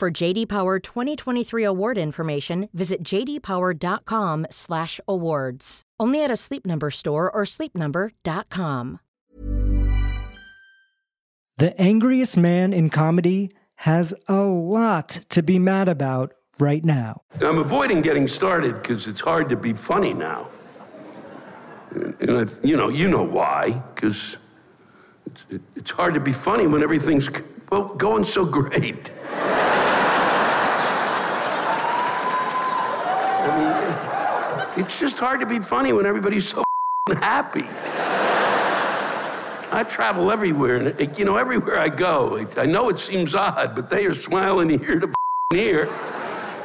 For JD Power 2023 award information, visit jdpower.com/awards. Only at a Sleep Number store or sleepnumber.com. The angriest man in comedy has a lot to be mad about right now. I'm avoiding getting started because it's hard to be funny now. And I, you know, you know why? Because it's, it, it's hard to be funny when everything's well going so great. I mean, it's just hard to be funny when everybody's so happy. I travel everywhere, and uh, you know, everywhere I go, I know it seems odd, but they are smiling ear to ear.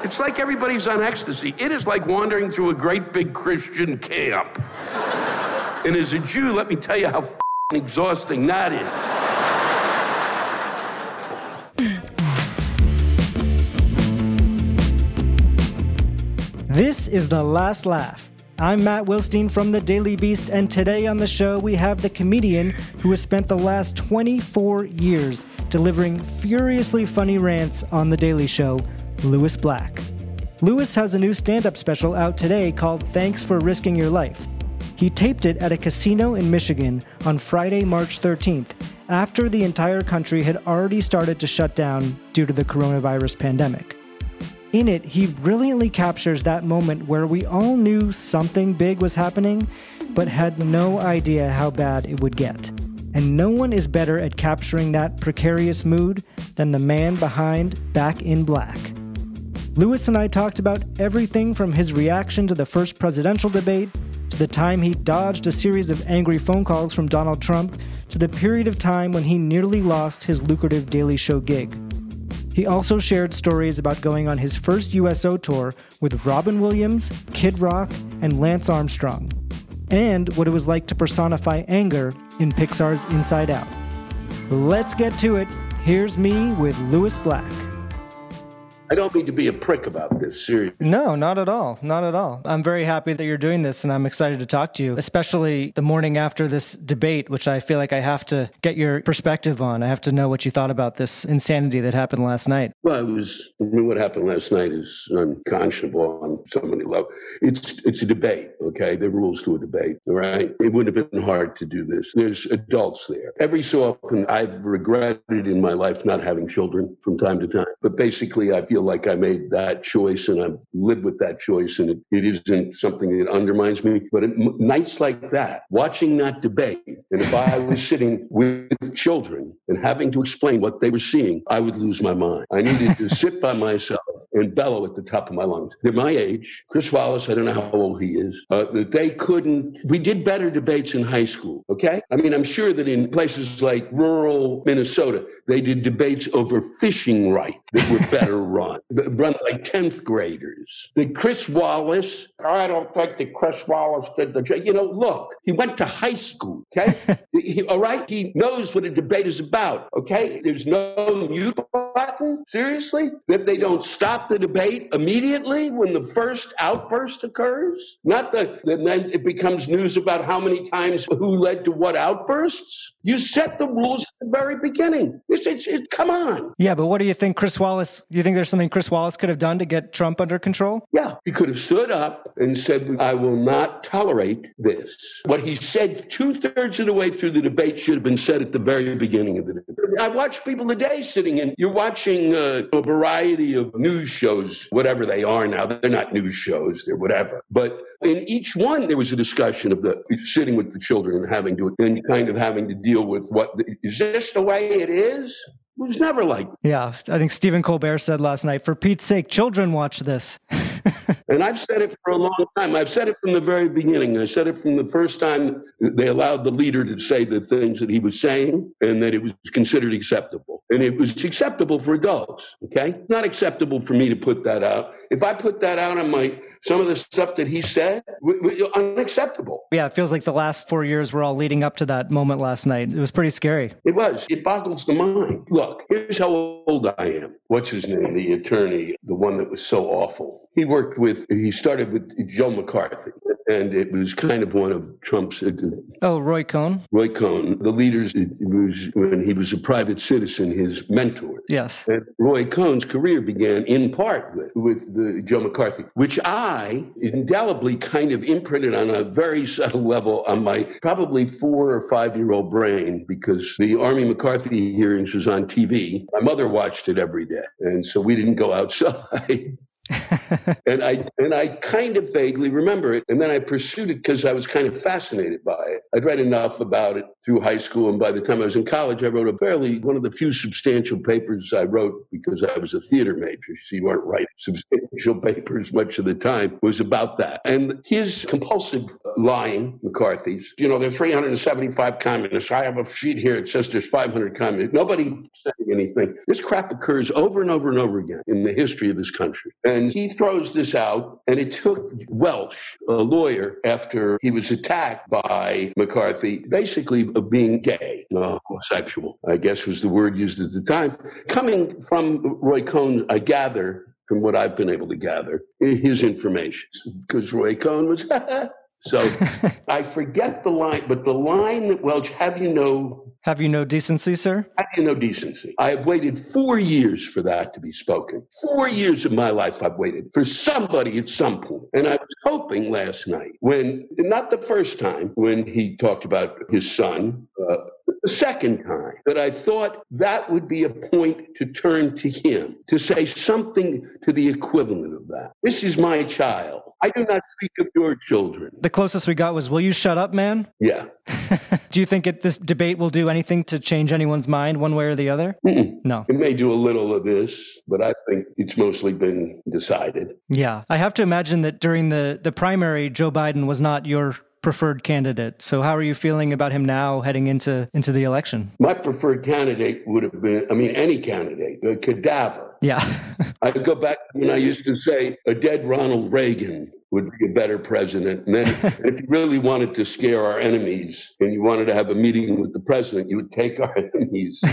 It's like everybody's on ecstasy. It is like wandering through a great big Christian camp. and as a Jew, let me tell you how exhausting that is. This is The Last Laugh. I'm Matt Wilstein from The Daily Beast, and today on the show we have the comedian who has spent the last 24 years delivering furiously funny rants on The Daily Show Lewis Black. Lewis has a new stand up special out today called Thanks for Risking Your Life. He taped it at a casino in Michigan on Friday, March 13th, after the entire country had already started to shut down due to the coronavirus pandemic. In it, he brilliantly captures that moment where we all knew something big was happening, but had no idea how bad it would get. And no one is better at capturing that precarious mood than the man behind Back in Black. Lewis and I talked about everything from his reaction to the first presidential debate, to the time he dodged a series of angry phone calls from Donald Trump, to the period of time when he nearly lost his lucrative Daily Show gig. He also shared stories about going on his first USO tour with Robin Williams, Kid Rock, and Lance Armstrong, and what it was like to personify anger in Pixar's Inside Out. Let's get to it. Here's me with Lewis Black. I don't mean to be a prick about this, seriously. No, not at all. Not at all. I'm very happy that you're doing this and I'm excited to talk to you, especially the morning after this debate, which I feel like I have to get your perspective on. I have to know what you thought about this insanity that happened last night. Well, it was, I mean, what happened last night is unconscionable on so many levels. It's, it's a debate, okay? The rules to a debate, all right? It wouldn't have been hard to do this. There's adults there. Every so often, I've regretted in my life not having children from time to time, but basically, I've feel like I made that choice and I've lived with that choice and it, it isn't something that undermines me. But it, nights like that, watching that debate, and if I was sitting with children and having to explain what they were seeing, I would lose my mind. I needed to sit by myself and bellow at the top of my lungs. They're my age. Chris Wallace, I don't know how old he is. Uh, they couldn't, we did better debates in high school, okay? I mean, I'm sure that in places like rural Minnesota, they did debates over fishing right that were better run run, like 10th graders. Did Chris Wallace, I don't think that Chris Wallace did the, you know, look, he went to high school, okay? he, all right? He knows what a debate is about, okay? There's no mute button, seriously? That they don't stop the debate immediately when the first outburst occurs? Not that then it becomes news about how many times who led to what outbursts? You set the rules at the very beginning. It's, it's, it, come on. Yeah, but what do you think Chris Wallace, you think there's something Chris Wallace could have done to get Trump under control? Yeah, he could have stood up and said, I will not tolerate this. What he said two thirds of the way through the debate should have been said at the very beginning of the debate. I watch people today sitting in, you're watching uh, a variety of news shows, whatever they are now. They're not news shows, they're whatever. But in each one, there was a discussion of the sitting with the children and having to, and kind of having to deal with what, the, is this the way it is? It was never like that. Yeah, I think Stephen Colbert said last night, for Pete's sake, children watch this. and I've said it for a long time. I've said it from the very beginning. I said it from the first time they allowed the leader to say the things that he was saying and that it was considered acceptable. And it was acceptable for adults, okay? Not acceptable for me to put that out. If I put that out on my some of the stuff that he said, w- w- unacceptable. Yeah, it feels like the last four years were all leading up to that moment last night. It was pretty scary. It was. It boggles the mind. Look, here's how old I am. What's his name? The attorney, the one that was so awful. He worked with, he started with Joe McCarthy and it was kind of one of Trump's. Uh, oh, Roy Cohn. Roy Cohn, the leaders. It was when he was a private citizen, his mentor. Yes. And Roy Cohn's career began in part with with the Joe McCarthy, which I indelibly kind of imprinted on a very subtle level on my probably four or five year old brain because the Army McCarthy hearings was on TV. My mother watched it every day, and so we didn't go outside. and I and I kind of vaguely remember it, and then I pursued it because I was kind of fascinated by it. I'd read enough about it through high school, and by the time I was in college, I wrote a fairly one of the few substantial papers I wrote because I was a theater major. So you weren't writing substantial papers much of the time. Was about that, and his compulsive lying, McCarthy's. You know, there are 375 communists. I have a sheet here. It says there's 500 communists. Nobody saying anything. This crap occurs over and over and over again in the history of this country. And and he throws this out, and it took Welch, a lawyer, after he was attacked by McCarthy, basically of being gay, homosexual, I guess was the word used at the time. Coming from Roy Cohn, I gather, from what I've been able to gather, his information, because Roy Cohn was. so I forget the line, but the line that Welch, have you know have you no decency, sir? Have you no decency? I have waited four years for that to be spoken. Four years of my life I've waited for somebody at some point. And I was hoping last night when, not the first time, when he talked about his son, uh, the second time that I thought that would be a point to turn to him, to say something to the equivalent of that. This is my child. I do not speak of your children. The closest we got was, Will you shut up, man? Yeah. do you think it, this debate will do anything to change anyone's mind one way or the other? Mm-mm. No. It may do a little of this, but I think it's mostly been decided. Yeah. I have to imagine that during the, the primary, Joe Biden was not your preferred candidate. So how are you feeling about him now heading into into the election? My preferred candidate would have been, I mean, any candidate, a cadaver. Yeah. I go back when I used to say a dead Ronald Reagan would be a better president. And then if you really wanted to scare our enemies and you wanted to have a meeting with the president, you would take our enemies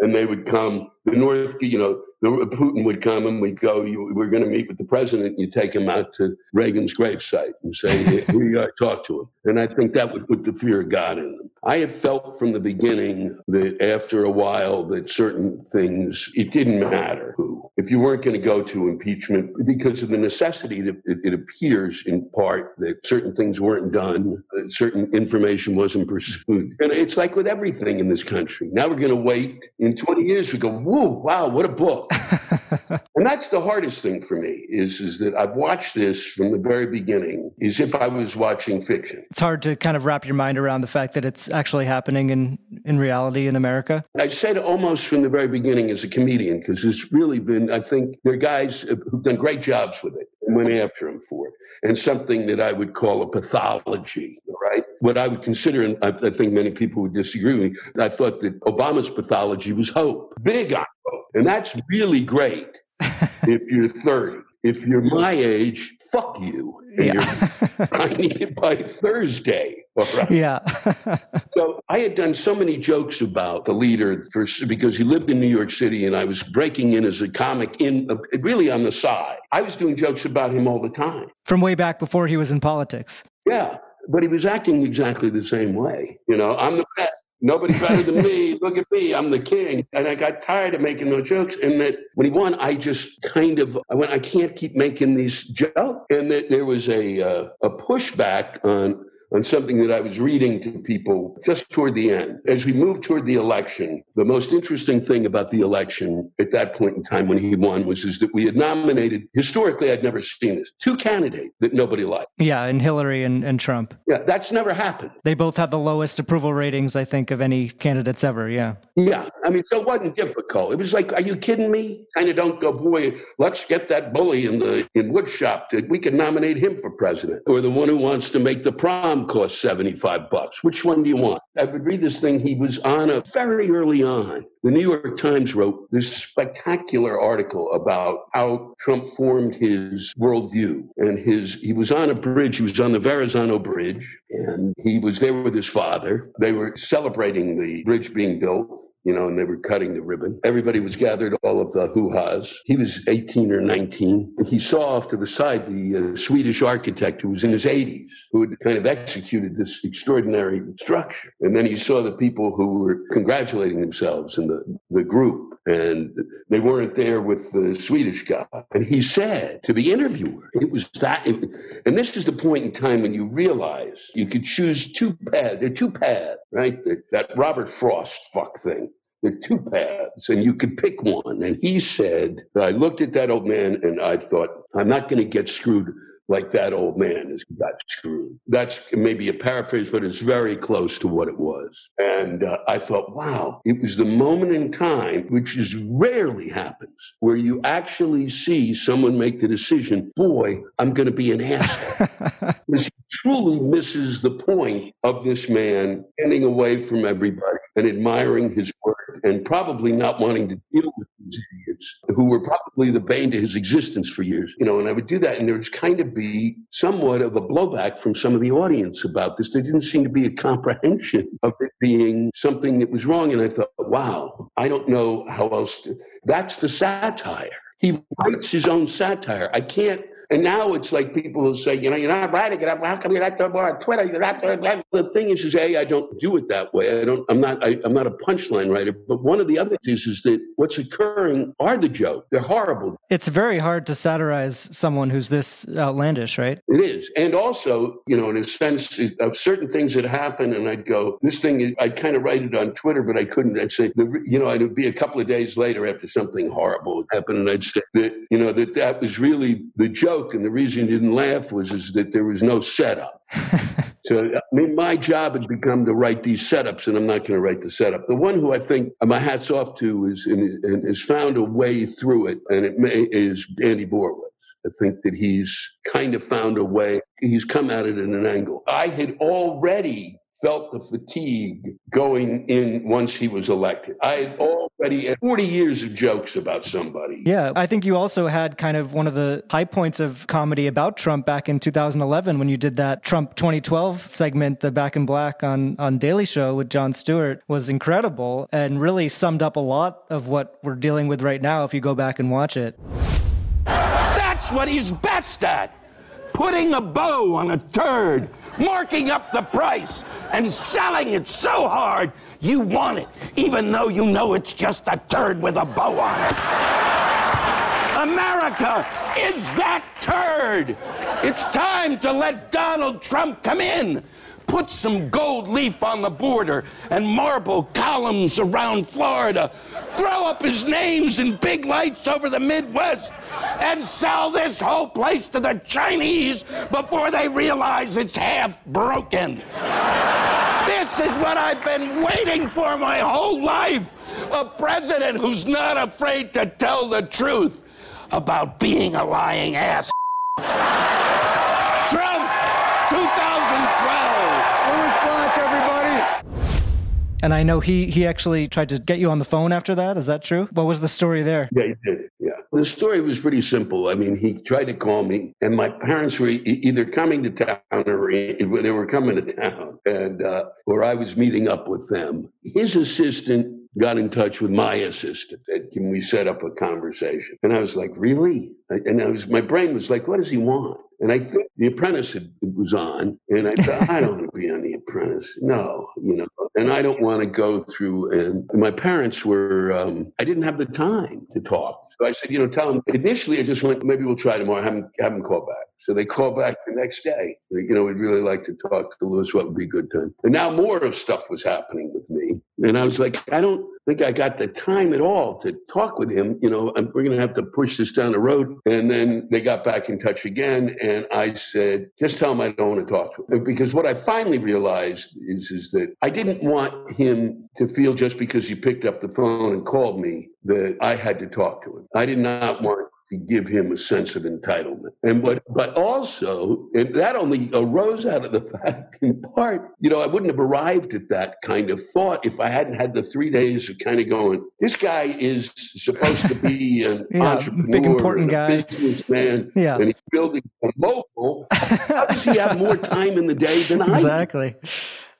and they would come. The North, you know, the, Putin would come and we'd go, you, we're going to meet with the president. You take him out to Reagan's gravesite and say, you are, talk to him. And I think that would put the fear of God in them. I had felt from the beginning that after a while that certain things, it didn't matter who. If you weren't going to go to impeachment because of the necessity, it, it appears in part that certain things weren't done, uh, certain information wasn't pursued. And it's like with everything in this country. Now we're going to wait. In 20 years, we go, whoa, wow, what a book. and that's the hardest thing for me is, is that I've watched this from the very beginning as if I was watching fiction. It's hard to kind of wrap your mind around the fact that it's actually happening in, in reality in America. I said almost from the very beginning as a comedian, because it's really been, I think there are guys who've done great jobs with it and went after him for it. And something that I would call a pathology, right? What I would consider, and I, I think many people would disagree with me, I thought that Obama's pathology was hope, big on hope. And that's really great if you're 30. If you're my age, fuck you. Yeah. I need it by Thursday. Right. Yeah. so I had done so many jokes about the leader for, because he lived in New York City and I was breaking in as a comic in really on the side. I was doing jokes about him all the time. From way back before he was in politics. Yeah. But he was acting exactly the same way. You know, I'm the best. Nobody better than me. Look at me. I'm the king. And I got tired of making those jokes. And that when he won, I just kind of, I went, I can't keep making these jokes. And that there was a, uh, a pushback on on something that I was reading to people just toward the end. As we moved toward the election, the most interesting thing about the election at that point in time when he won was is that we had nominated, historically, I'd never seen this, two candidates that nobody liked. Yeah, and Hillary and, and Trump. Yeah, that's never happened. They both have the lowest approval ratings, I think, of any candidates ever. Yeah. Yeah. I mean, so it wasn't difficult. It was like, are you kidding me? Kind of don't go, boy, let's get that bully in the in woodshop. We can nominate him for president. Or the one who wants to make the prom cost 75 bucks. Which one do you want? I would read this thing. He was on a very early on. The New York Times wrote this spectacular article about how Trump formed his worldview. And his he was on a bridge, he was on the Verrazano Bridge, and he was there with his father. They were celebrating the bridge being built you know, and they were cutting the ribbon. Everybody was gathered, all of the hoo-has. He was 18 or 19. He saw off to the side the uh, Swedish architect who was in his 80s, who had kind of executed this extraordinary structure. And then he saw the people who were congratulating themselves in the, the group. And they weren't there with the Swedish guy. And he said to the interviewer, it was that, it, and this is the point in time when you realize you could choose two paths. There are two paths, right? That, that Robert Frost fuck thing. There are two paths, and you could pick one. And he said, I looked at that old man and I thought, I'm not going to get screwed like that old man has got screwed. That's maybe a paraphrase, but it's very close to what it was. And uh, I thought, wow, it was the moment in time, which is rarely happens, where you actually see someone make the decision, boy, I'm going to be an asshole. because he truly misses the point of this man getting away from everybody and admiring his work and probably not wanting to deal with these idiots who were probably the bane to his existence for years. You know, and I would do that, and there would kind of be somewhat of a blowback from some of the audience about this. There didn't seem to be a comprehension of it being something that was wrong. And I thought, wow, I don't know how else to. That's the satire. He writes his own satire. I can't and now it's like people will say, you know, you're not writing it up. How come you're not doing more on Twitter? You're not. The thing is, is a I don't do it that way. I don't. I'm not. I, am not a punchline writer. But one of the other things is that what's occurring are the joke. They're horrible. It's very hard to satirize someone who's this outlandish, right? It is, and also, you know, in a sense of certain things that happen, and I'd go, this thing. I'd kind of write it on Twitter, but I couldn't. I'd say, you know, it'd be a couple of days later after something horrible happened, and I'd say that, you know, that that was really the joke joke, and the reason you didn't laugh was is that there was no setup. so I mean, my job had become to write these setups, and I'm not going to write the setup. The one who I think my hats off to is and, and has found a way through it, and it may, is Andy Borowitz. I think that he's kind of found a way. He's come at it in an angle. I had already felt the fatigue going in once he was elected. I had already had 40 years of jokes about somebody. Yeah, I think you also had kind of one of the high points of comedy about Trump back in 2011 when you did that Trump 2012 segment, the Back in Black on on Daily Show with Jon Stewart was incredible and really summed up a lot of what we're dealing with right now if you go back and watch it. That's what he's best at. Putting a bow on a turd marking up the price and selling it so hard you want it, even though you know it's just a turd with a bow on it. America is that turd. It's time to let Donald Trump come in put some gold leaf on the border and marble columns around Florida, throw up his names in big lights over the Midwest, and sell this whole place to the Chinese before they realize it's half broken. this is what I've been waiting for my whole life a president who's not afraid to tell the truth about being a lying ass. Trump 2012. And I know he he actually tried to get you on the phone after that. Is that true? What was the story there? Yeah, he did. Yeah. The story was pretty simple. I mean, he tried to call me, and my parents were either coming to town or they were coming to town, and uh, or I was meeting up with them. His assistant got in touch with my assistant. And can we set up a conversation? And I was like, really? And I was, my brain was like, what does he want? And I think The Apprentice had, was on, and I thought, I don't want to be on The Apprentice. No, you know. and I don't want to go through. And my parents were, um, I didn't have the time to talk. So I said, you know, tell them. Initially, I just went, maybe we'll try tomorrow. Have them, have them call back. So they call back the next day. You know, we'd really like to talk to Lewis. What would be a good time? And now more of stuff was happening with me. And I was like, I don't think I got the time at all to talk with him. You know, we're going to have to push this down the road. And then they got back in touch again. And I said, just tell him I don't want to talk to him. Because what I finally realized is, is that I didn't want him to feel just because he picked up the phone and called me that I had to talk to him. I did not want to give him a sense of entitlement. And what, but also, and that only arose out of the fact, in part, you know, I wouldn't have arrived at that kind of thought if I hadn't had the three days of kind of going, this guy is supposed to be an yeah, entrepreneur, big important guy, businessman, yeah. and he's building a mobile. How does he have more time in the day than I? Exactly.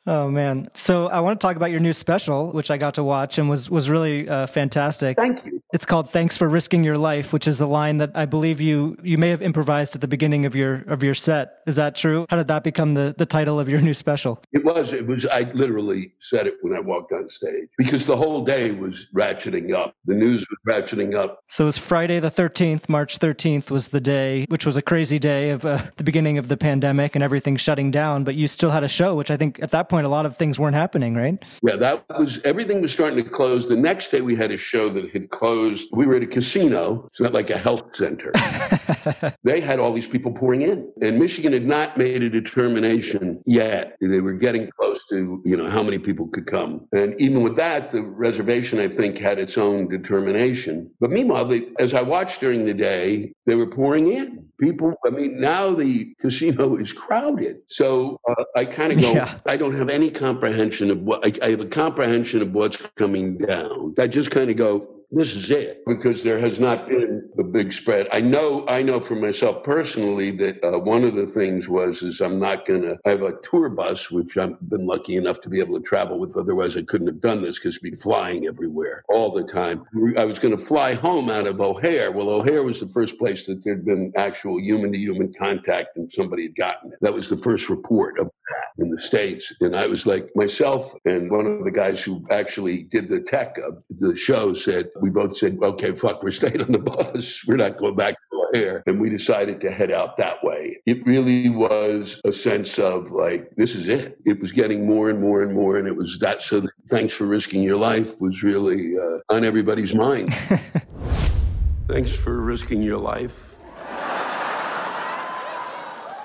Oh man! So I want to talk about your new special, which I got to watch and was was really uh, fantastic. Thank you. It's called "Thanks for Risking Your Life," which is a line that I believe you you may have improvised at the beginning of your of your set. Is that true? How did that become the the title of your new special? It was. It was. I literally said it when I walked on stage because the whole day was ratcheting up. The news was ratcheting up. So it was Friday the thirteenth, March thirteenth was the day, which was a crazy day of uh, the beginning of the pandemic and everything shutting down. But you still had a show, which I think at that point point, a lot of things weren't happening, right? Yeah, that was everything was starting to close. The next day, we had a show that had closed. We were at a casino. It's not like a health center. they had all these people pouring in, and Michigan had not made a determination yet. They were getting close to you know how many people could come, and even with that, the reservation I think had its own determination. But meanwhile, they, as I watched during the day, they were pouring in people i mean now the casino is crowded so uh, i kind of go yeah. i don't have any comprehension of what I, I have a comprehension of what's coming down i just kind of go this is it because there has not been a big spread. I know, I know for myself personally that uh, one of the things was is I'm not going to. I have a tour bus which I've been lucky enough to be able to travel with. Otherwise, I couldn't have done this because be flying everywhere all the time. I was going to fly home out of O'Hare. Well, O'Hare was the first place that there'd been actual human to human contact and somebody had gotten it. That was the first report of that in the states, and I was like myself and one of the guys who actually did the tech of the show said we both said, okay, fuck, we're staying on the bus. We're not going back to O'Hare. And we decided to head out that way. It really was a sense of like, this is it. It was getting more and more and more. And it was that. So thanks for risking your life was really uh, on everybody's mind. thanks for risking your life.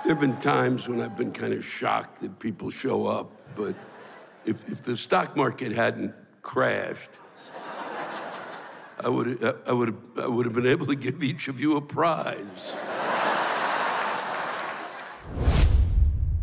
There have been times when I've been kind of shocked that people show up, but if, if the stock market hadn't crashed, I would, I, would, I would have been able to give each of you a prize.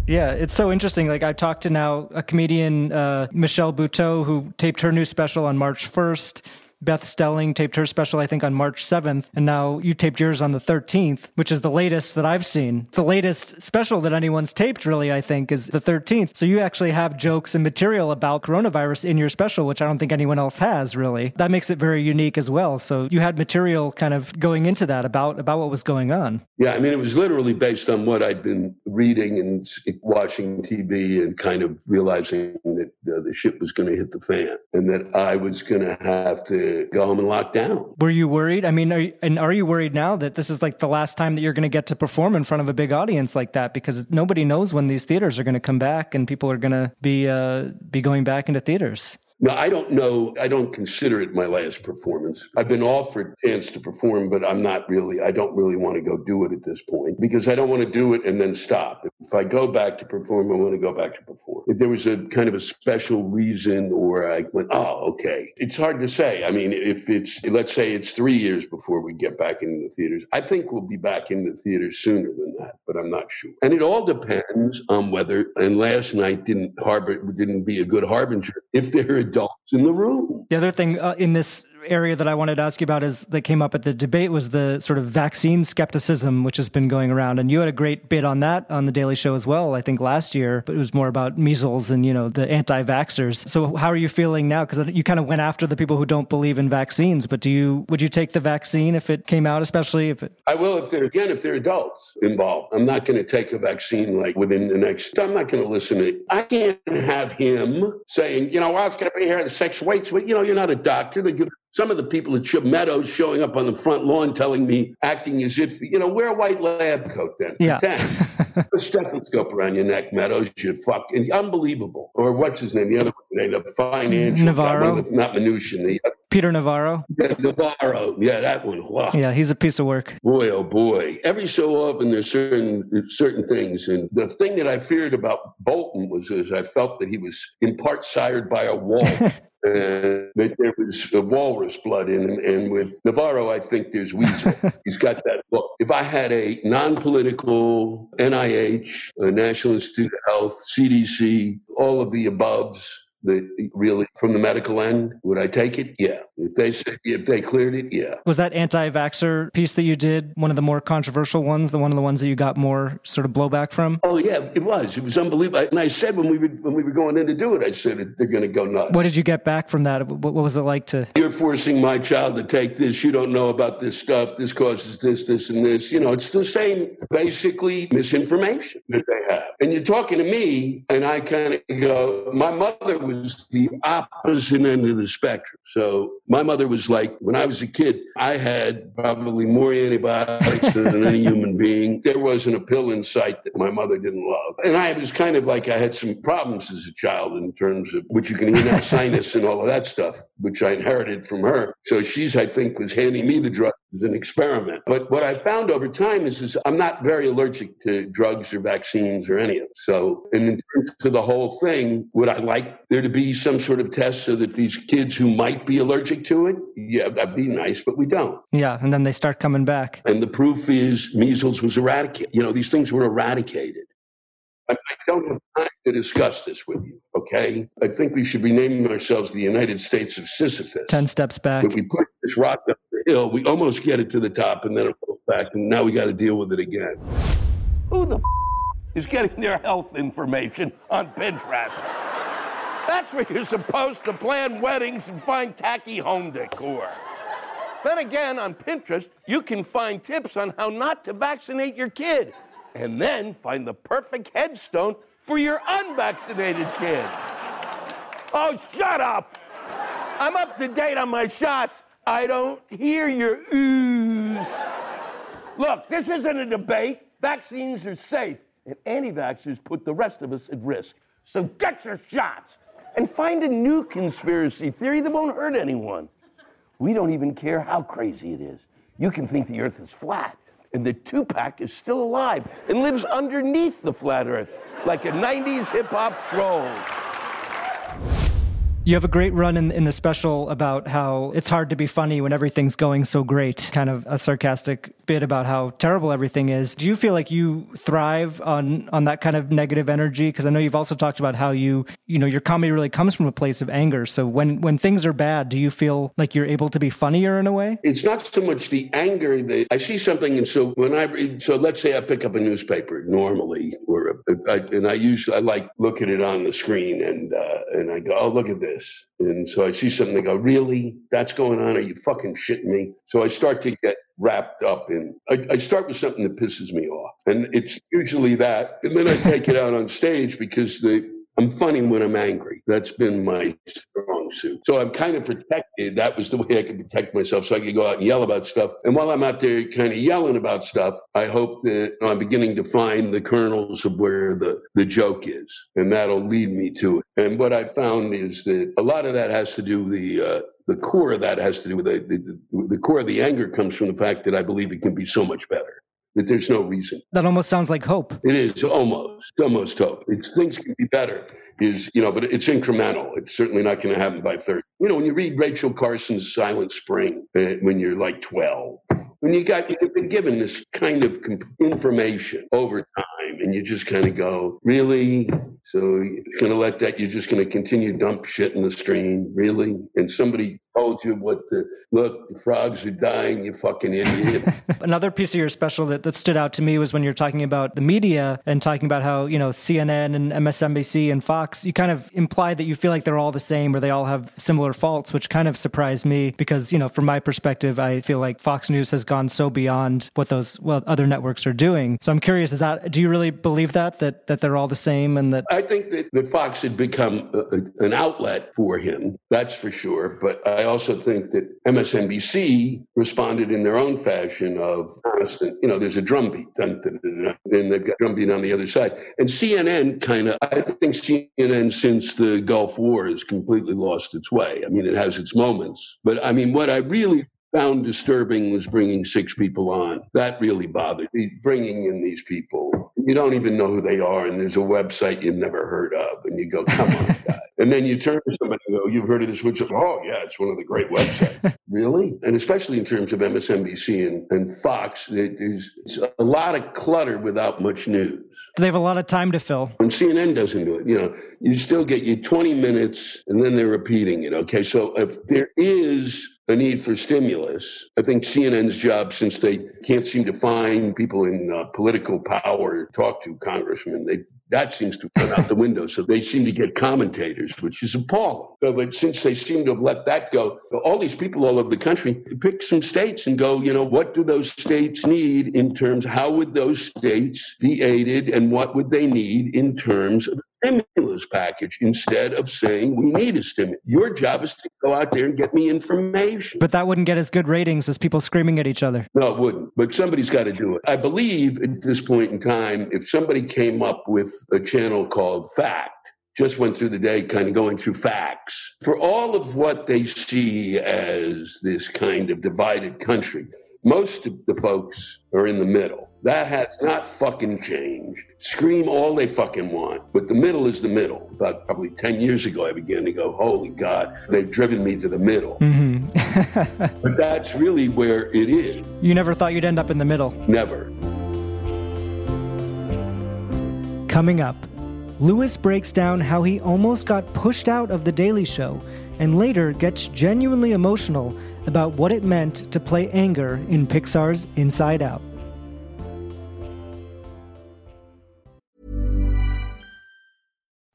Yeah, it's so interesting. Like I talked to now a comedian, uh, Michelle Buteau, who taped her new special on March 1st. Beth Stelling taped her special, I think, on March 7th, and now you taped yours on the 13th, which is the latest that I've seen. the latest special that anyone's taped, really, I think, is the 13th. So you actually have jokes and material about coronavirus in your special, which I don't think anyone else has, really. That makes it very unique as well. So you had material kind of going into that about, about what was going on. Yeah, I mean, it was literally based on what I'd been reading and watching TV and kind of realizing that the shit was going to hit the fan and that I was going to have to go home and lock down. Were you worried? I mean, are you, and are you worried now that this is like the last time that you're going to get to perform in front of a big audience like that? Because nobody knows when these theaters are going to come back and people are going to be uh, be going back into theaters. No, I don't know. I don't consider it my last performance. I've been offered a chance to perform, but I'm not really, I don't really want to go do it at this point because I don't want to do it and then stop. If I go back to perform, I want to go back to perform. If there was a kind of a special reason or I went, oh, okay. It's hard to say. I mean, if it's, let's say it's three years before we get back into the theaters, I think we'll be back in the theaters sooner than that, but I'm not sure. And it all depends on whether, and last night didn't harbor, didn't be a good harbinger. If there are adults in the room. The other thing uh, in this area that I wanted to ask you about is that came up at the debate was the sort of vaccine skepticism, which has been going around. And you had a great bit on that on the Daily Show as well, I think last year, but it was more about measles and, you know, the anti vaxxers. So how are you feeling now? Because you kind of went after the people who don't believe in vaccines, but do you, would you take the vaccine if it came out, especially if it? I will if they're, again, if they're adults involved. I'm not going to take a vaccine like within the next, I'm not going to listen to, I can't have him saying, you know, well, was going to be here, the sex waits. But, you know, you're not a doctor. Some of the people at Chip Meadows showing up on the front lawn telling me, acting as if, you know, wear a white lab coat then. Yeah. Pretend. a stethoscope around your neck, Meadows, you fucking unbelievable. Or what's his name? The other one, the financial Navarro? not Mnuchin, the uh, Peter Navarro. yeah, Navarro. Yeah, that one. Wow. Yeah, he's a piece of work. Boy, oh boy! Every so often, there's certain certain things, and the thing that I feared about Bolton was, is I felt that he was in part sired by a wall, and that there was a walrus blood in him. And with Navarro, I think there's weasel. He's got that look. If I had a non-political NIH, a National Institute of Health, CDC, all of the aboves the really from the medical end would i take it? Yeah. If they said if they cleared it yeah. Was that anti-vaxxer piece that you did one of the more controversial ones, the one of the ones that you got more sort of blowback from? oh yeah it was. It was unbelievable. And i said when we were when we were going in to do it i said they're going to go nuts. What did you get back from that? What, what was it like to? you're forcing my child to take this. You don't know about this stuff. This causes this this and this. You know it's the same basically misinformation that they have. And you're talking to me and i kind of go my mother was the opposite end of the spectrum. So my mother was like when i was a kid i had probably more antibiotics than any human being. There wasn't a pill in sight that my mother didn't love. And i was kind of like i had some problems as a child in terms of which you can hear now sinus and all of that stuff which i inherited from her so she's i think was handing me the drug as an experiment but what i found over time is, is i'm not very allergic to drugs or vaccines or any of them so in terms of the whole thing would i like there to be some sort of test so that these kids who might be allergic to it yeah that'd be nice but we don't Yeah, and then they start coming back. and the proof is measles was eradicated. You know, these things were eradicated. I, I don't have time to discuss this with you, okay? I think we should be naming ourselves the United States of Sisyphus. Ten steps back. If we push this rock up the hill, we almost get it to the top and then it goes back, and now we got to deal with it again. Who the f- is getting their health information on Pinterest? That's where you're supposed to plan weddings and find tacky home decor. Then again, on Pinterest, you can find tips on how not to vaccinate your kid, and then find the perfect headstone for your unvaccinated kid. Oh, shut up! I'm up to date on my shots. I don't hear your oohs. Look, this isn't a debate. Vaccines are safe, and anti vaxxers put the rest of us at risk. So get your shots and find a new conspiracy theory that won't hurt anyone. We don't even care how crazy it is. You can think the earth is flat and that Tupac is still alive and lives underneath the flat earth like a 90s hip hop troll. You have a great run in, in the special about how it's hard to be funny when everything's going so great. Kind of a sarcastic bit about how terrible everything is. Do you feel like you thrive on on that kind of negative energy? Because I know you've also talked about how you you know your comedy really comes from a place of anger. So when when things are bad, do you feel like you're able to be funnier in a way? It's not so much the anger that I see something, and so when I read, so let's say I pick up a newspaper normally, or I, and I usually I like look at it on the screen, and uh, and I go, oh look at this, and so I see something, I go, really, that's going on? Are you fucking shitting me? So I start to get wrapped up in. I, I start with something that pisses me off, and it's usually that, and then I take it out on stage because the I'm funny when I'm angry. That's been my strong suit. So I'm kind of protected. That was the way I could protect myself. So I could go out and yell about stuff. And while I'm out there kind of yelling about stuff, I hope that I'm beginning to find the kernels of where the, the joke is. And that'll lead me to it. And what I found is that a lot of that has to do with the, uh, the core of that has to do with the, the, the core of the anger comes from the fact that I believe it can be so much better. That there's no reason. That almost sounds like hope. It is almost, almost hope. It's things can be better. Is you know, but it's incremental. It's certainly not going to happen by thirty. You know, when you read Rachel Carson's Silent Spring uh, when you're like twelve, when you got you've been given this kind of information over time, and you just kind of go, really? So you're going to let that? You're just going to continue dump shit in the stream, really? And somebody told you what the look, the frogs are dying, you fucking idiot. Another piece of your special that, that stood out to me was when you're talking about the media and talking about how, you know, CNN and MSNBC and Fox, you kind of imply that you feel like they're all the same or they all have similar faults, which kind of surprised me because, you know, from my perspective, I feel like Fox News has gone so beyond what those well other networks are doing. So I'm curious, is that do you really believe that that that they're all the same and that I think that, that Fox had become a, an outlet for him, that's for sure. But I also think that MSNBC responded in their own fashion of constant, you know, there's a drumbeat, dun, dun, dun, and they've got drumbeat on the other side. And CNN kind of, I think CNN since the Gulf War has completely lost its way. I mean, it has its moments. But I mean, what I really found disturbing was bringing six people on. That really bothered me, bringing in these people. You don't even know who they are, and there's a website you've never heard of, and you go, come on, guy. And then you turn to somebody and go, you've heard of this website? Oh, yeah, it's one of the great websites. really? And especially in terms of MSNBC and, and Fox, there's a lot of clutter without much news. They have a lot of time to fill. When CNN doesn't do it, you know, you still get you 20 minutes and then they're repeating it. Okay. So if there is a need for stimulus. I think CNN's job, since they can't seem to find people in uh, political power talk to, congressmen, they that seems to gone out the window. So they seem to get commentators, which is appalling. So, but since they seem to have let that go, all these people all over the country pick some states and go, you know, what do those states need in terms, how would those states be aided and what would they need in terms of stimulus package instead of saying we need a stimulus. Your job is to go out there and get me information. But that wouldn't get as good ratings as people screaming at each other. No, it wouldn't. But somebody's got to do it. I believe at this point in time, if somebody came up with a channel called Fact, just went through the day kind of going through facts. For all of what they see as this kind of divided country, most of the folks are in the middle. That has not fucking changed. Scream all they fucking want, but the middle is the middle. About probably 10 years ago, I began to go, holy God, they've driven me to the middle. Mm-hmm. but that's really where it is. You never thought you'd end up in the middle? Never. Coming up, Lewis breaks down how he almost got pushed out of The Daily Show and later gets genuinely emotional about what it meant to play anger in Pixar's Inside Out.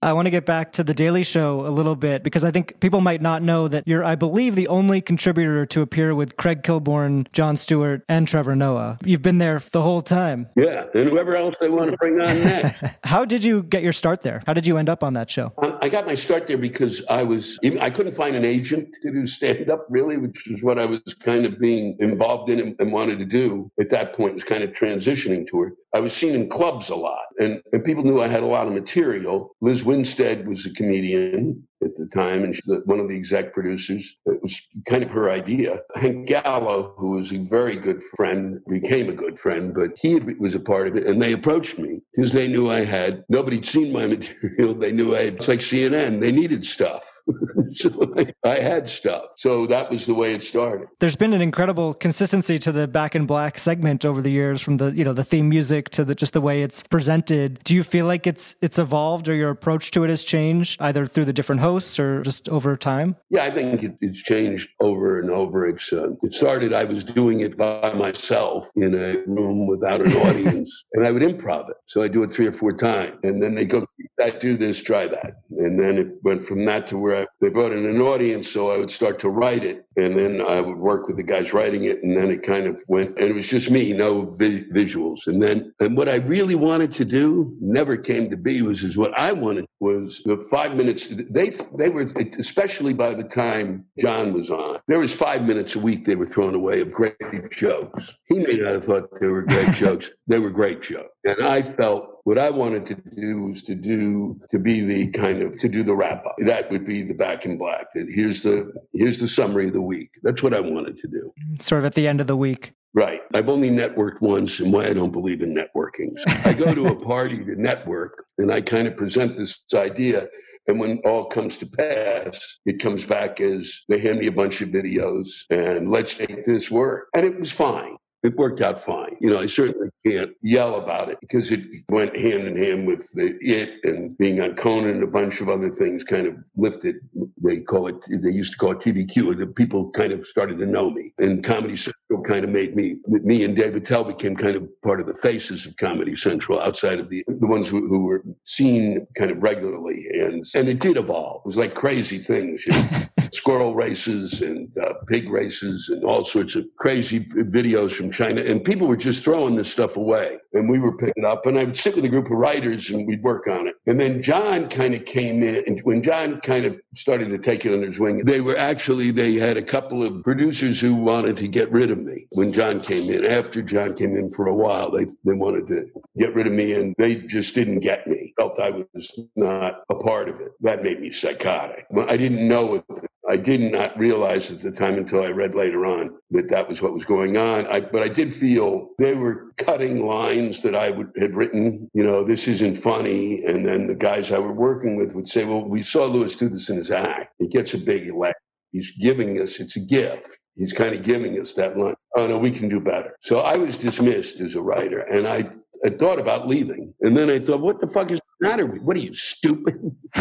I want to get back to the Daily Show a little bit because I think people might not know that you're, I believe, the only contributor to appear with Craig Kilborn, Jon Stewart, and Trevor Noah. You've been there the whole time. Yeah, and whoever else they want to bring on next. How did you get your start there? How did you end up on that show? Um, I got my start there because I was, I couldn't find an agent to do stand up really, which is what I was kind of being involved in and, and wanted to do at that point, was kind of transitioning to it. I was seen in clubs a lot, and, and people knew I had a lot of material. Lizz Winstead was a comedian. At the time, and she's one of the exec producers. It was kind of her idea. Hank Gallo, who was a very good friend, became a good friend, but he was a part of it, and they approached me because they knew I had nobody'd seen my material. They knew I had. It's like CNN; they needed stuff, so I, I had stuff. So that was the way it started. There's been an incredible consistency to the Back in Black segment over the years, from the you know the theme music to the just the way it's presented. Do you feel like it's it's evolved or your approach to it has changed either through the different hosts or just over time? Yeah, I think it, it's changed over and over. It's uh, it started. I was doing it by myself in a room without an audience, and I would improv it. So I'd do it three or four times, and then they go, "I do this, try that," and then it went from that to where I, they brought in an audience. So I would start to write it, and then I would work with the guys writing it, and then it kind of went, and it was just me, no vi- visuals. And then, and what I really wanted to do never came to be was is what I wanted was the five minutes. They they were especially by the time Jon was on, there was five minutes a week they were thrown away of great jokes. He may not have thought they were great jokes. They were great jokes, and I felt what I wanted to do was to do to be the kind of to do the wrap up. That would be the back in black. That here's the here's the summary of the week. That's what I wanted to do. Sort of at the end of the week. Right. I've only networked once, and why I don't believe in networking. So I go to a party to network, and I kind of present this idea. And when all comes to pass, it comes back as they hand me a bunch of videos and let's make this work. And it was fine it worked out fine. You know, I certainly can't yell about it because it went hand in hand with the it and being on Conan and a bunch of other things kind of lifted. They call it, they used to call it TVQ. The people kind of started to know me and Comedy Central kind of made me, me and David Attell became kind of part of the faces of Comedy Central outside of the, the ones who, who were seen kind of regularly. And, and it did evolve. It was like crazy things, you know, squirrel races and uh, pig races and all sorts of crazy videos from China. And people were just throwing this stuff away. And we were picking up. And I would sit with a group of writers and we'd work on it. And then Jon kind of came in. And when Jon kind of started to take it under his wing, they were actually, they had a couple of producers who wanted to get rid of me when Jon came in. After Jon came in for a while, they, they wanted to get rid of me and they just didn't get me. Felt I was not a part of it. That made me psychotic. I didn't know it I did not realize at the time until I read later on that that was what was going on. I, but I did feel they were cutting lines that I would, had written. You know, this isn't funny. And then the guys I were working with would say, "Well, we saw Lewis do this in his act. He gets a big laugh. He's giving us. It's a gift. He's kind of giving us that line. Oh no, we can do better." So I was dismissed as a writer, and I I thought about leaving. And then I thought, what the fuck is matter with What are you, stupid?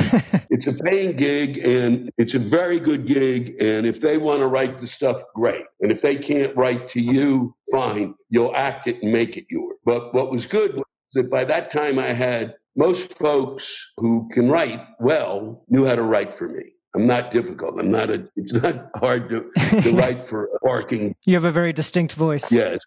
it's a paying gig and it's a very good gig. And if they want to write the stuff, great. And if they can't write to you, fine. You'll act it and make it yours. But what was good was that by that time I had most folks who can write well knew how to write for me. I'm not difficult. I'm not a. It's not hard to, to write for barking. You have a very distinct voice. Yes.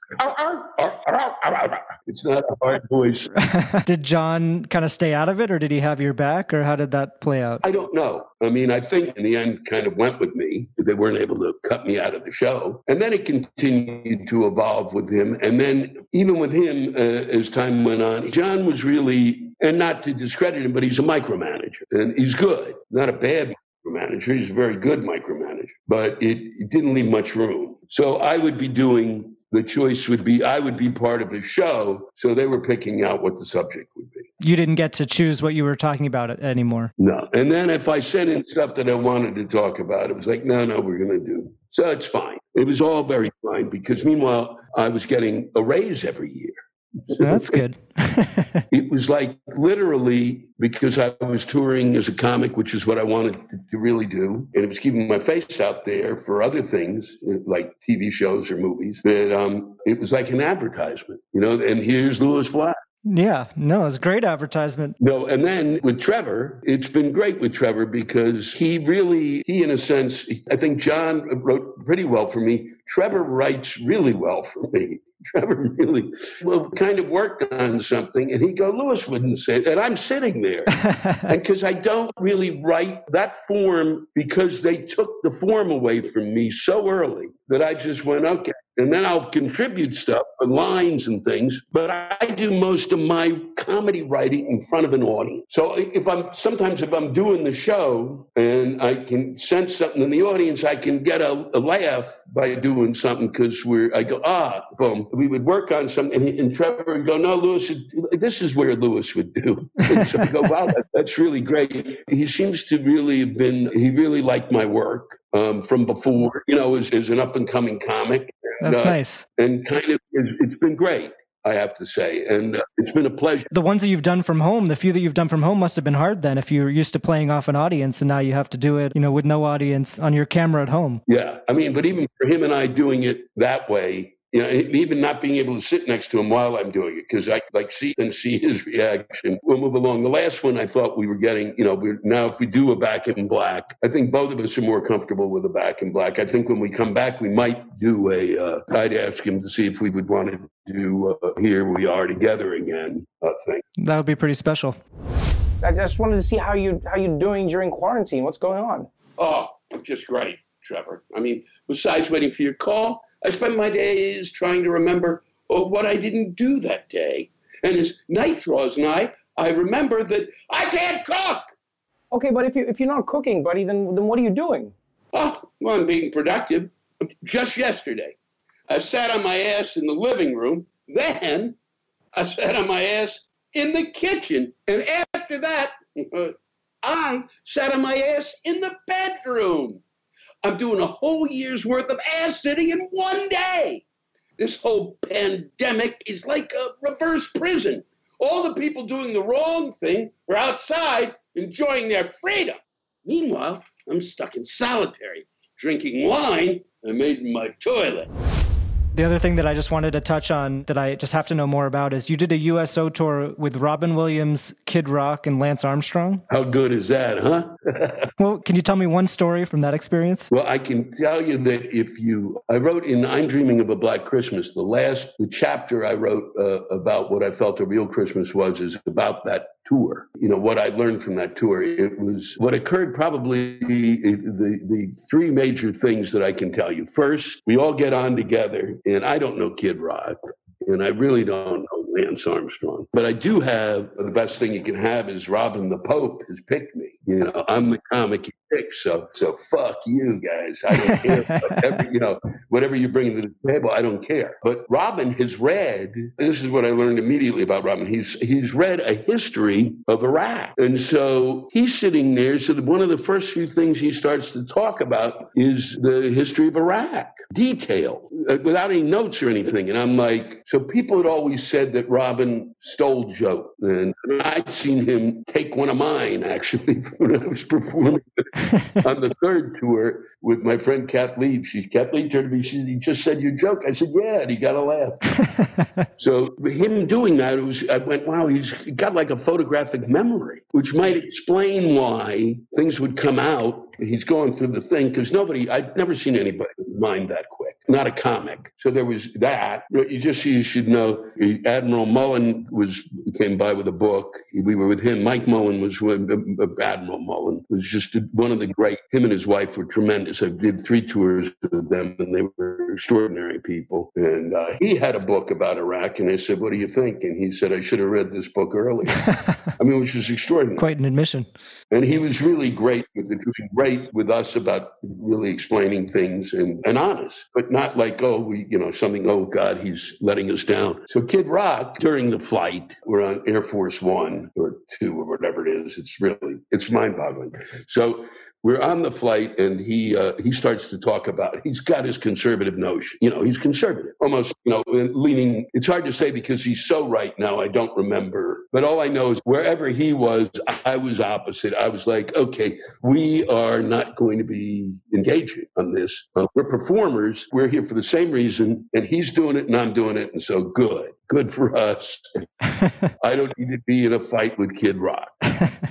It's not a hard voice. did Jon kind of stay out of it, or did he have your back, or how did that play out? I don't know. I mean, I think in the end, kind of went with me. They weren't able to cut me out of the show, and then it continued to evolve with him. And then even with him, uh, as time went on, Jon was really, and not to discredit him, but he's a micromanager, and he's good, not a bad micromanager. He's a very good micromanager, but it, it didn't leave much room. So I would be doing the choice would be I would be part of the show. So they were picking out what the subject would be. You didn't get to choose what you were talking about anymore. No. And then if I sent in stuff that I wanted to talk about, it was like, no, no, we're going to do. So it's fine. It was all very fine because meanwhile, I was getting a raise every year. That's good. it was like literally because I was touring as a comic, which is what I wanted to really do. And it was keeping my face out there for other things like TV shows or movies that um, it was like an advertisement, you know, and here's Lewis Black. Yeah, no, it's a great advertisement. No, and then with Trevor, it's been great with Trevor because he really, he in a sense, I think Jon wrote pretty well for me. Trevor writes really well for me. Trevor really well kind of worked on something, and he'd go, Lewis wouldn't say. And I'm sitting there. and because I don't really write that form because they took the form away from me so early that I just went, okay, and then I'll contribute stuff and lines and things. But I do most of my comedy writing in front of an audience. So if I'm sometimes if I'm doing the show and I can sense something in the audience, I can get a, a laugh by doing something because we're I go ah boom. We would work on something, and, and Trevor would go, no, Lewis, this is where Lewis would do. And so I go, wow, that, that's really great. He seems to really have been. He really liked my work um, from before, you know, as, as an up and coming comic. That's uh, nice. And kind of, it's been great. I have to say, and uh, it's been a pleasure. The ones that you've done from home, the few that you've done from home, must have been hard. Then, if you're used to playing off an audience, and now you have to do it, you know, with no audience on your camera at home. Yeah, I mean, but even for him and I doing it that way, you know, even not being able to sit next to him while I'm doing it because I like see and see his reaction. We'll move along. The last one, I thought we were getting, you know, we're, now if we do a back in black, I think both of us are more comfortable with a back in black. I think when we come back, we might do a. Uh, I'd ask him to see if we would want to do uh, "Here We Are Together" again. I think that would be pretty special. I just wanted to see how you how you're doing during quarantine. What's going on? Oh, just great, Trevor. I mean, besides waiting for your call. I spend my days trying to remember oh, what I didn't do that day. And as night draws nigh, I remember that I can't cook. Okay, but if you if you're not cooking, buddy, then then what are you doing? Oh, well, I'm being productive. Just yesterday, I sat on my ass in the living room. Then I sat on my ass in the kitchen, and after that, I sat on my ass in the bedroom. I'm doing a whole year's worth of ass sitting in one day. This whole pandemic is like a reverse prison. All the people doing the wrong thing are outside enjoying their freedom. Meanwhile, I'm stuck in solitary, drinking wine I made in my toilet. The other thing that I just wanted to touch on that I just have to know more about is you did a USO tour with Robin Williams, Kid Rock, and Lance Armstrong. How good is that, huh? well, can you tell me one story from that experience? Well, I can tell you that if you, I wrote in I'm Dreaming of a Black Christmas, the last, the chapter I wrote uh, about what I felt a real Christmas was is about that tour. You know, what I learned from that tour, it was what occurred probably the, the, the three major things that I can tell you. First, we all get on together, and I don't know Kid Rock, and I really don't know Lance Armstrong. But I do have the best thing you can have is Robin the Pope has picked me. You know, I'm the comic he picked. So, so fuck you guys. I don't care. Every, you know, whatever you bring to the table, I don't care. But Robin has read. This is what I learned immediately about Robin. He's he's read a history of Iraq, and so he's sitting there. So one of the first few things he starts to talk about is the history of Iraq, detail, uh, without any notes or anything. And I'm like, so people had always said that Robin stole Joe, and I'd seen him take one of mine actually when I was performing on the third tour with my friend Kathleen. She Kathleen turned to me. She said, "He just said your joke." I said, "Yeah," and he got a laugh. so him doing that, it was I went, "Wow, he's got like a photographic memory," which might explain why things would come out. He's going through the thing because nobody, I'd never seen anybody mind that quick not a comic. So there was that. You just you should know Admiral Mullen was came by with a book. We were with him. Mike Mullen was with uh, Admiral Mullen was just one of the great. Him and his wife were tremendous. I did three tours with them, and they were extraordinary people. And uh, he had a book about Iraq, and I said, "What do you think?" And he said, "I should have read this book earlier." I mean, which is extraordinary. Quite an admission. And he was really great with it. Great with us about really explaining things and, and honest, but not not like, oh, we, you know, something, oh God, he's letting us down. So Kid Rock, during the flight, we're on Air Force One or two or whatever it is. It's really, it's mind boggling. So we're on the flight and he uh, he starts to talk about he's got his conservative notion. You know he's conservative almost you know leaning it's hard to say because he's so right now i don't remember. But all i know is wherever he was i was opposite. I was like okay we are not going to be engaging on this. Uh, we're performers. We're here for the same reason and he's doing it and i'm doing it and so good. Good for us. I don't need to be in a fight with kid rock.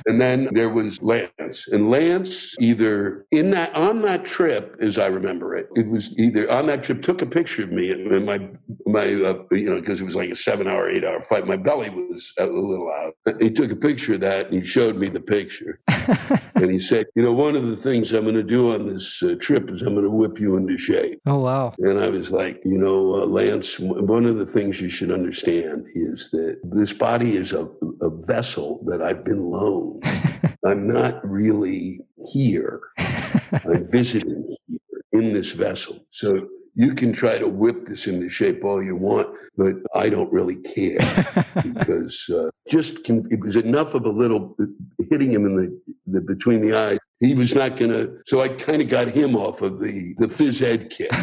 And then there was Lance. And Lance either in that on that trip, as I remember it, it was either on that trip took a picture of me and my my uh, you know because it was like a seven hour eight hour flight. My belly was a little out. He took a picture of that and he showed me the picture. and he said, you know, one of the things I'm going to do on this uh, trip is I'm going to whip you into shape. Oh wow! And I was like, you know, uh, Lance, one of the things you should understand is that this body is a, a vessel that I've been loaned. I'm not really here. I'm visiting here in this vessel. So you can try to whip this into shape all you want, but I don't really care because uh, just can, it was enough of a little hitting him in the, the between the eyes. He was not going to. So I kind of got him off of the the phys ed kit.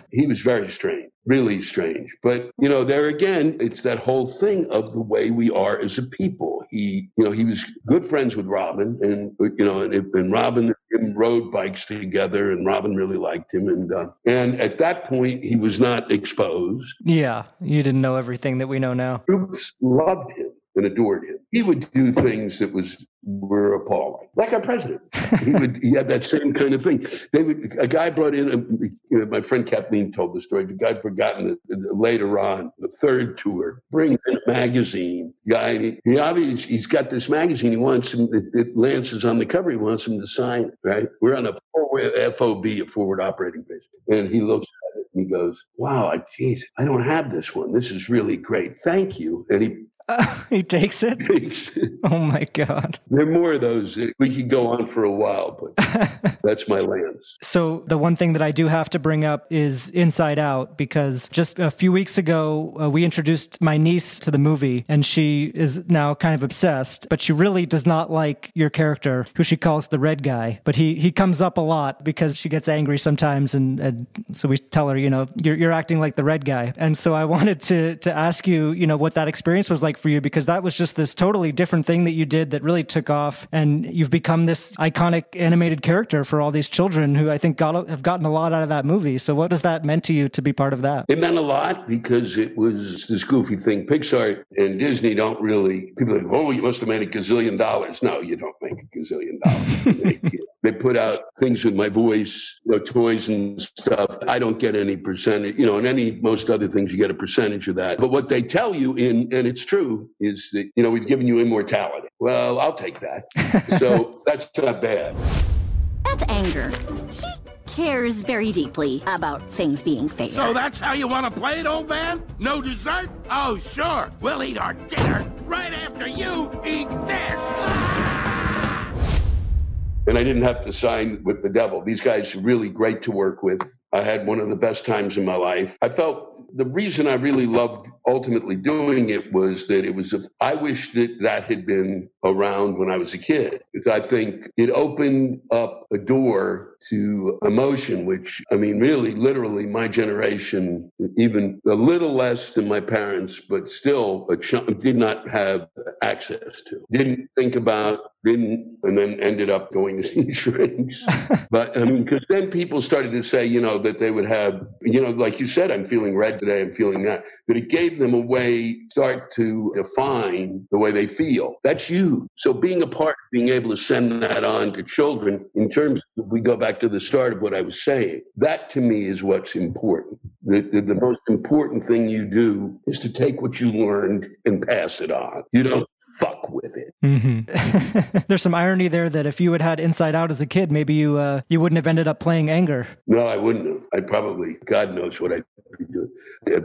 he was very strange really strange. But, you know, there again, it's that whole thing of the way we are as a people. He, you know, he was good friends with Robin and, you know, and, and Robin and rode bikes together and Robin really liked him. And, uh, and at that point, he was not exposed. Yeah. You didn't know everything that we know now. Groups loved him and adored him. He would do things that was were appalling, like our president. he would he had that same kind of thing. They would a guy brought in a, you know, my friend Kathleen told the story. The guy forgotten that later on the third tour brings in a magazine guy. He, he, obviously he's got this magazine. He wants him. It, it Lance is on the cover. He wants him to sign it. Right. We're on a forward FOB, a forward operating base, and he looks at it and he goes, "Wow, geez, I don't have this one. This is really great. Thank you." And he he takes it. Takes it. Oh my god! There are more of those. We could go on for a while, but that's my lens. So the one thing that I do have to bring up is Inside Out because just a few weeks ago uh, we introduced my niece to the movie, and she is now kind of obsessed. But she really does not like your character, who she calls the red guy. But he he comes up a lot because she gets angry sometimes, and, and so we tell her, you know, you're you're acting like the red guy. And so I wanted to to ask you, you know, what that experience was like for you because that was just this totally different thing that you did that really took off and you've become this iconic animated character for all these children who I think got, have gotten a lot out of that movie. So what does that meant to you to be part of that? It meant a lot because it was this goofy thing. Pixar and Disney don't really, people think, oh, you must have made a gazillion dollars. No, you don't make a gazillion dollars. they put out things with my voice, you know, toys and stuff. I don't get any percentage, you know, and any most other things you get a percentage of that. But what they tell you in and it's true is that you know we've given you immortality. Well, I'll take that. so that's not bad. That's anger. He cares very deeply about things being fair. So that's how you want to play it, old man? No dessert? Oh, sure. We'll eat our dinner right after you eat this and I didn't have to sign with the devil. These guys are really great to work with. I had one of the best times in my life. I felt the reason I really loved ultimately doing it was that it was, a, I wish that that had been around when I was a kid. Because I think it opened up a door to emotion, which, I mean, really, literally, my generation, even a little less than my parents, but still a ch- did not have access to. Didn't think about, didn't, and then ended up going to see shrinks. but I mean, because then people started to say, you know, that they would have, you know, like you said, I'm feeling red today, I'm feeling that. But it gave them a way start to define the way they feel. That's you. So being a part, being able to send that on to children in terms of, we go back to the start of what I was saying, that to me is what's important. The, the, the most important thing you do is to take what you learned and pass it on. You don't fuck with it. Mm-hmm. There's some irony there that if you had had Inside Out as a kid, maybe you uh, you wouldn't have ended up playing anger. No, I wouldn't have. I probably, God knows what I'd be doing.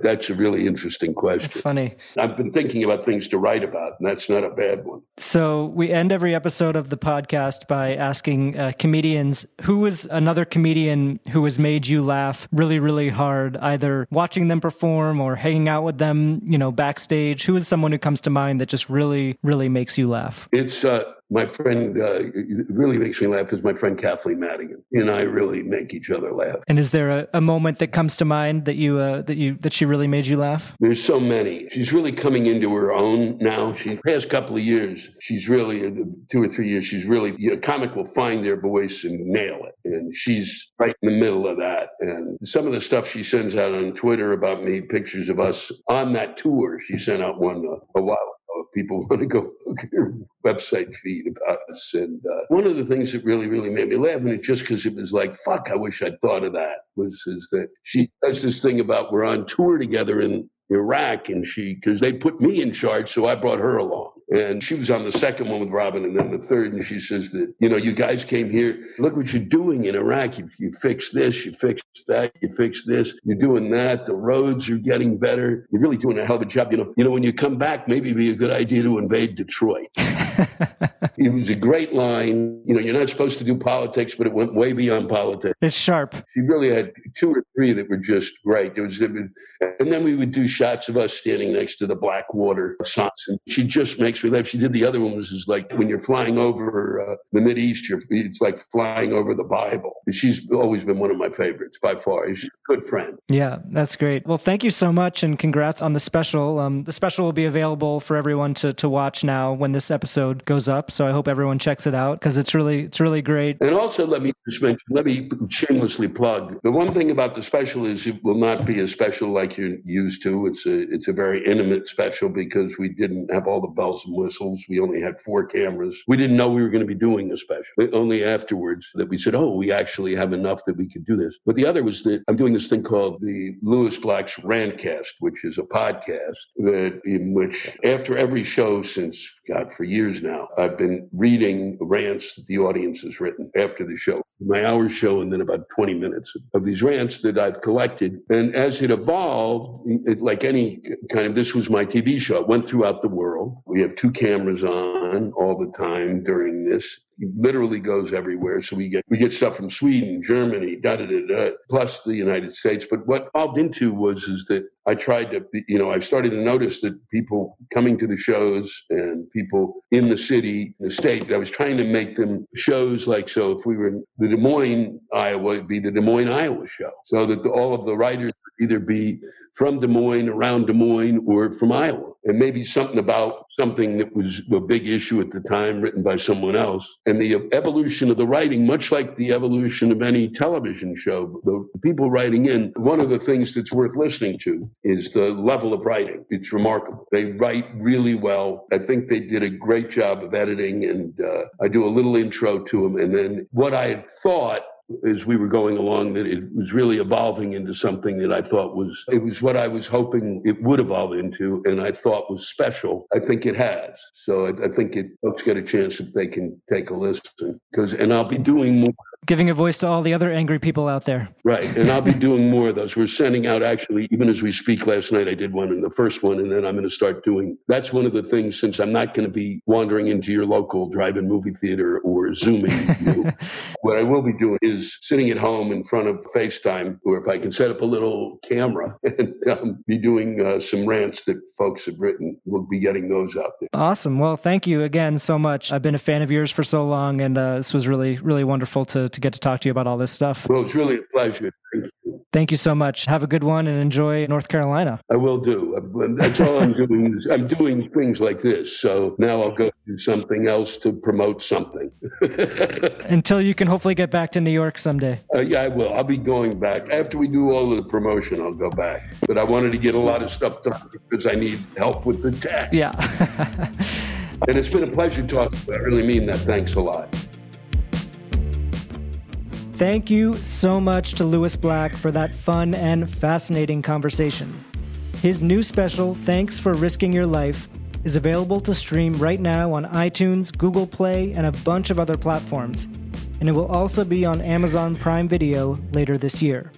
That's a really interesting question. It's funny. I've been thinking about things to write about, and that's not a bad one. So we end every episode of the podcast by asking uh, comedians was another comedian who has made you laugh really, really hard, either watching them perform or hanging out with them, you know, backstage. Who is someone who comes to mind that just really, really makes you laugh? It's uh, my friend uh, really makes me laugh is my friend Kathleen Madigan and I really make each other laugh. And is there a, a moment that comes to mind that you uh, that you that she really made you laugh? There's so many. She's really coming into her own now. She past couple of years, she's really uh, two or three years. She's really a comic will find their voice and nail it, and she's right in the middle of that. And some of the stuff she sends out on Twitter about me, pictures of us on that tour. She sent out one uh, a while people want to go look at her website feed about us. And uh, one of the things that really, really made me laugh, and it's just because it was like, fuck, I wish I'd thought of that, was is that she does this thing about we're on tour together in Iraq, and she, because they put me in charge, so I brought her along. And she was on the second one with Robin and then the third. And she says that, you know, you guys came here. Look what you're doing in Iraq. You, you fix this, you fix that, you fix this. You're doing that. The roads are getting better. You're really doing a hell of a job. You know, you know, when you come back, maybe it'd be a good idea to invade Detroit. it was a great line. You know, you're not supposed to do politics, but it went way beyond politics. It's sharp. She really had two or three that were just great. There was, and then we would do shots of us standing next to the Blackwater signs, and she just makes me laugh. She did the other one was is like when you're flying over uh, the Mid East, it's like flying over the Bible. She's always been one of my favorites by far. She's a good friend. Yeah, that's great. Well, thank you so much, and congrats on the special. Um, the special will be available for everyone to to watch now when this episode goes up. So I hope everyone checks it out because it's really it's really great. And also, let me just mention, let me shamelessly plug the one thing about the special is it will not be a special like you're used to. It's a it's a very intimate special because we didn't have all the bells and whistles. We only had four cameras. We didn't know we were going to be doing a special. Only afterwards that we said, "Oh, we actually have enough that we could do this." But the other was that I'm doing this thing called the Lewis Black's Rantcast, which is a podcast that in which after every show since God for years now, I've been reading rants that the audience has written after the show my hour show and then about 20 minutes of these rants that I've collected. And as it evolved, it, like any kind of, this was my TV show. It went throughout the world. We have two cameras on all the time during this. It literally goes everywhere. So we get we get stuff from Sweden, Germany, da da da da, plus the United States. But what evolved into was is that I tried to, you know, I started to notice that people coming to the shows and people in the city, the state, I was trying to make them shows like so. If we were in the Des Moines, Iowa, it'd be the Des Moines, Iowa show, so that the, all of the writers would either be from Des Moines, around Des Moines, or from Iowa. And maybe something about something that was a big issue at the time written by someone else. And the evolution of the writing, much like the evolution of any television show, the people writing in, one of the things that's worth listening to is the level of writing. It's remarkable. They write really well. I think they did a great job of editing, and uh, I do a little intro to them. And then what I had thought as we were going along that it was really evolving into something that I thought was it was what I was hoping it would evolve into and I thought was special. I think it has. So I, I think it folks get a chance if they can take a listen because and I'll be doing more giving a voice to all the other angry people out there. Right. And I'll be doing more of those. We're sending out actually, even as we speak last night, I did one in the first one, and then I'm going to start doing that's one of the things since I'm not going to be wandering into your local drive in movie theater or Zooming. you, what I will be doing is sitting at home in front of FaceTime, or if I can set up a little camera and um, be doing uh, some rants that folks have written. We'll be getting those out there. Awesome. Well, thank you again so much. I've been a fan of yours for so long, and uh, this was really, really wonderful to to get to talk to you about all this stuff. Well, it's really a pleasure. Thank you. Thank you so much. Have a good one and enjoy North Carolina. I will do. That's all I'm doing. I'm doing things like this. So now I'll go do something else to promote something. Until you can hopefully get back to New York someday. Uh, yeah, I will. I'll be going back. After we do all of the promotion, I'll go back. But I wanted to get a lot of stuff done because I need help with the tech. Yeah. and it's been a pleasure talking. I really mean that. Thanks a lot. Thank you so much to Lewis Black for that fun and fascinating conversation. His new special, Thanks for Risking Your Life, is available to stream right now on iTunes, Google Play, and a bunch of other platforms, and it will also be on Amazon Prime Video later this year.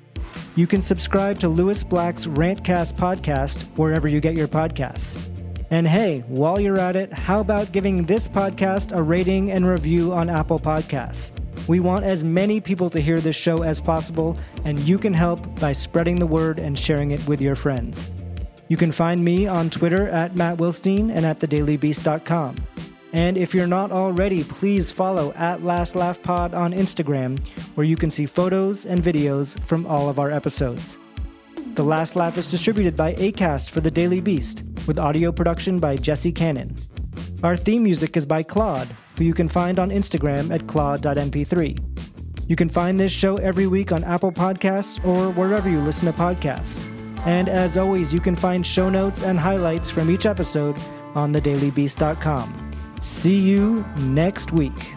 You can subscribe to Lewis Black's Rantcast podcast wherever you get your podcasts. And hey, while you're at it, how about giving this podcast a rating and review on Apple Podcasts? We want as many people to hear this show as possible, and you can help by spreading the word and sharing it with your friends. You can find me on Twitter at Matt Wilstein and at thedailybeast.com. And if you're not already, please follow at Last Laugh Pod on Instagram, where you can see photos and videos from all of our episodes. The Last Laugh is distributed by ACAST for The Daily Beast, with audio production by Jesse Cannon. Our theme music is by Claude, who you can find on Instagram at claude.mp3. You can find this show every week on Apple Podcasts or wherever you listen to podcasts. And as always, you can find show notes and highlights from each episode on thedailybeast.com. See you next week.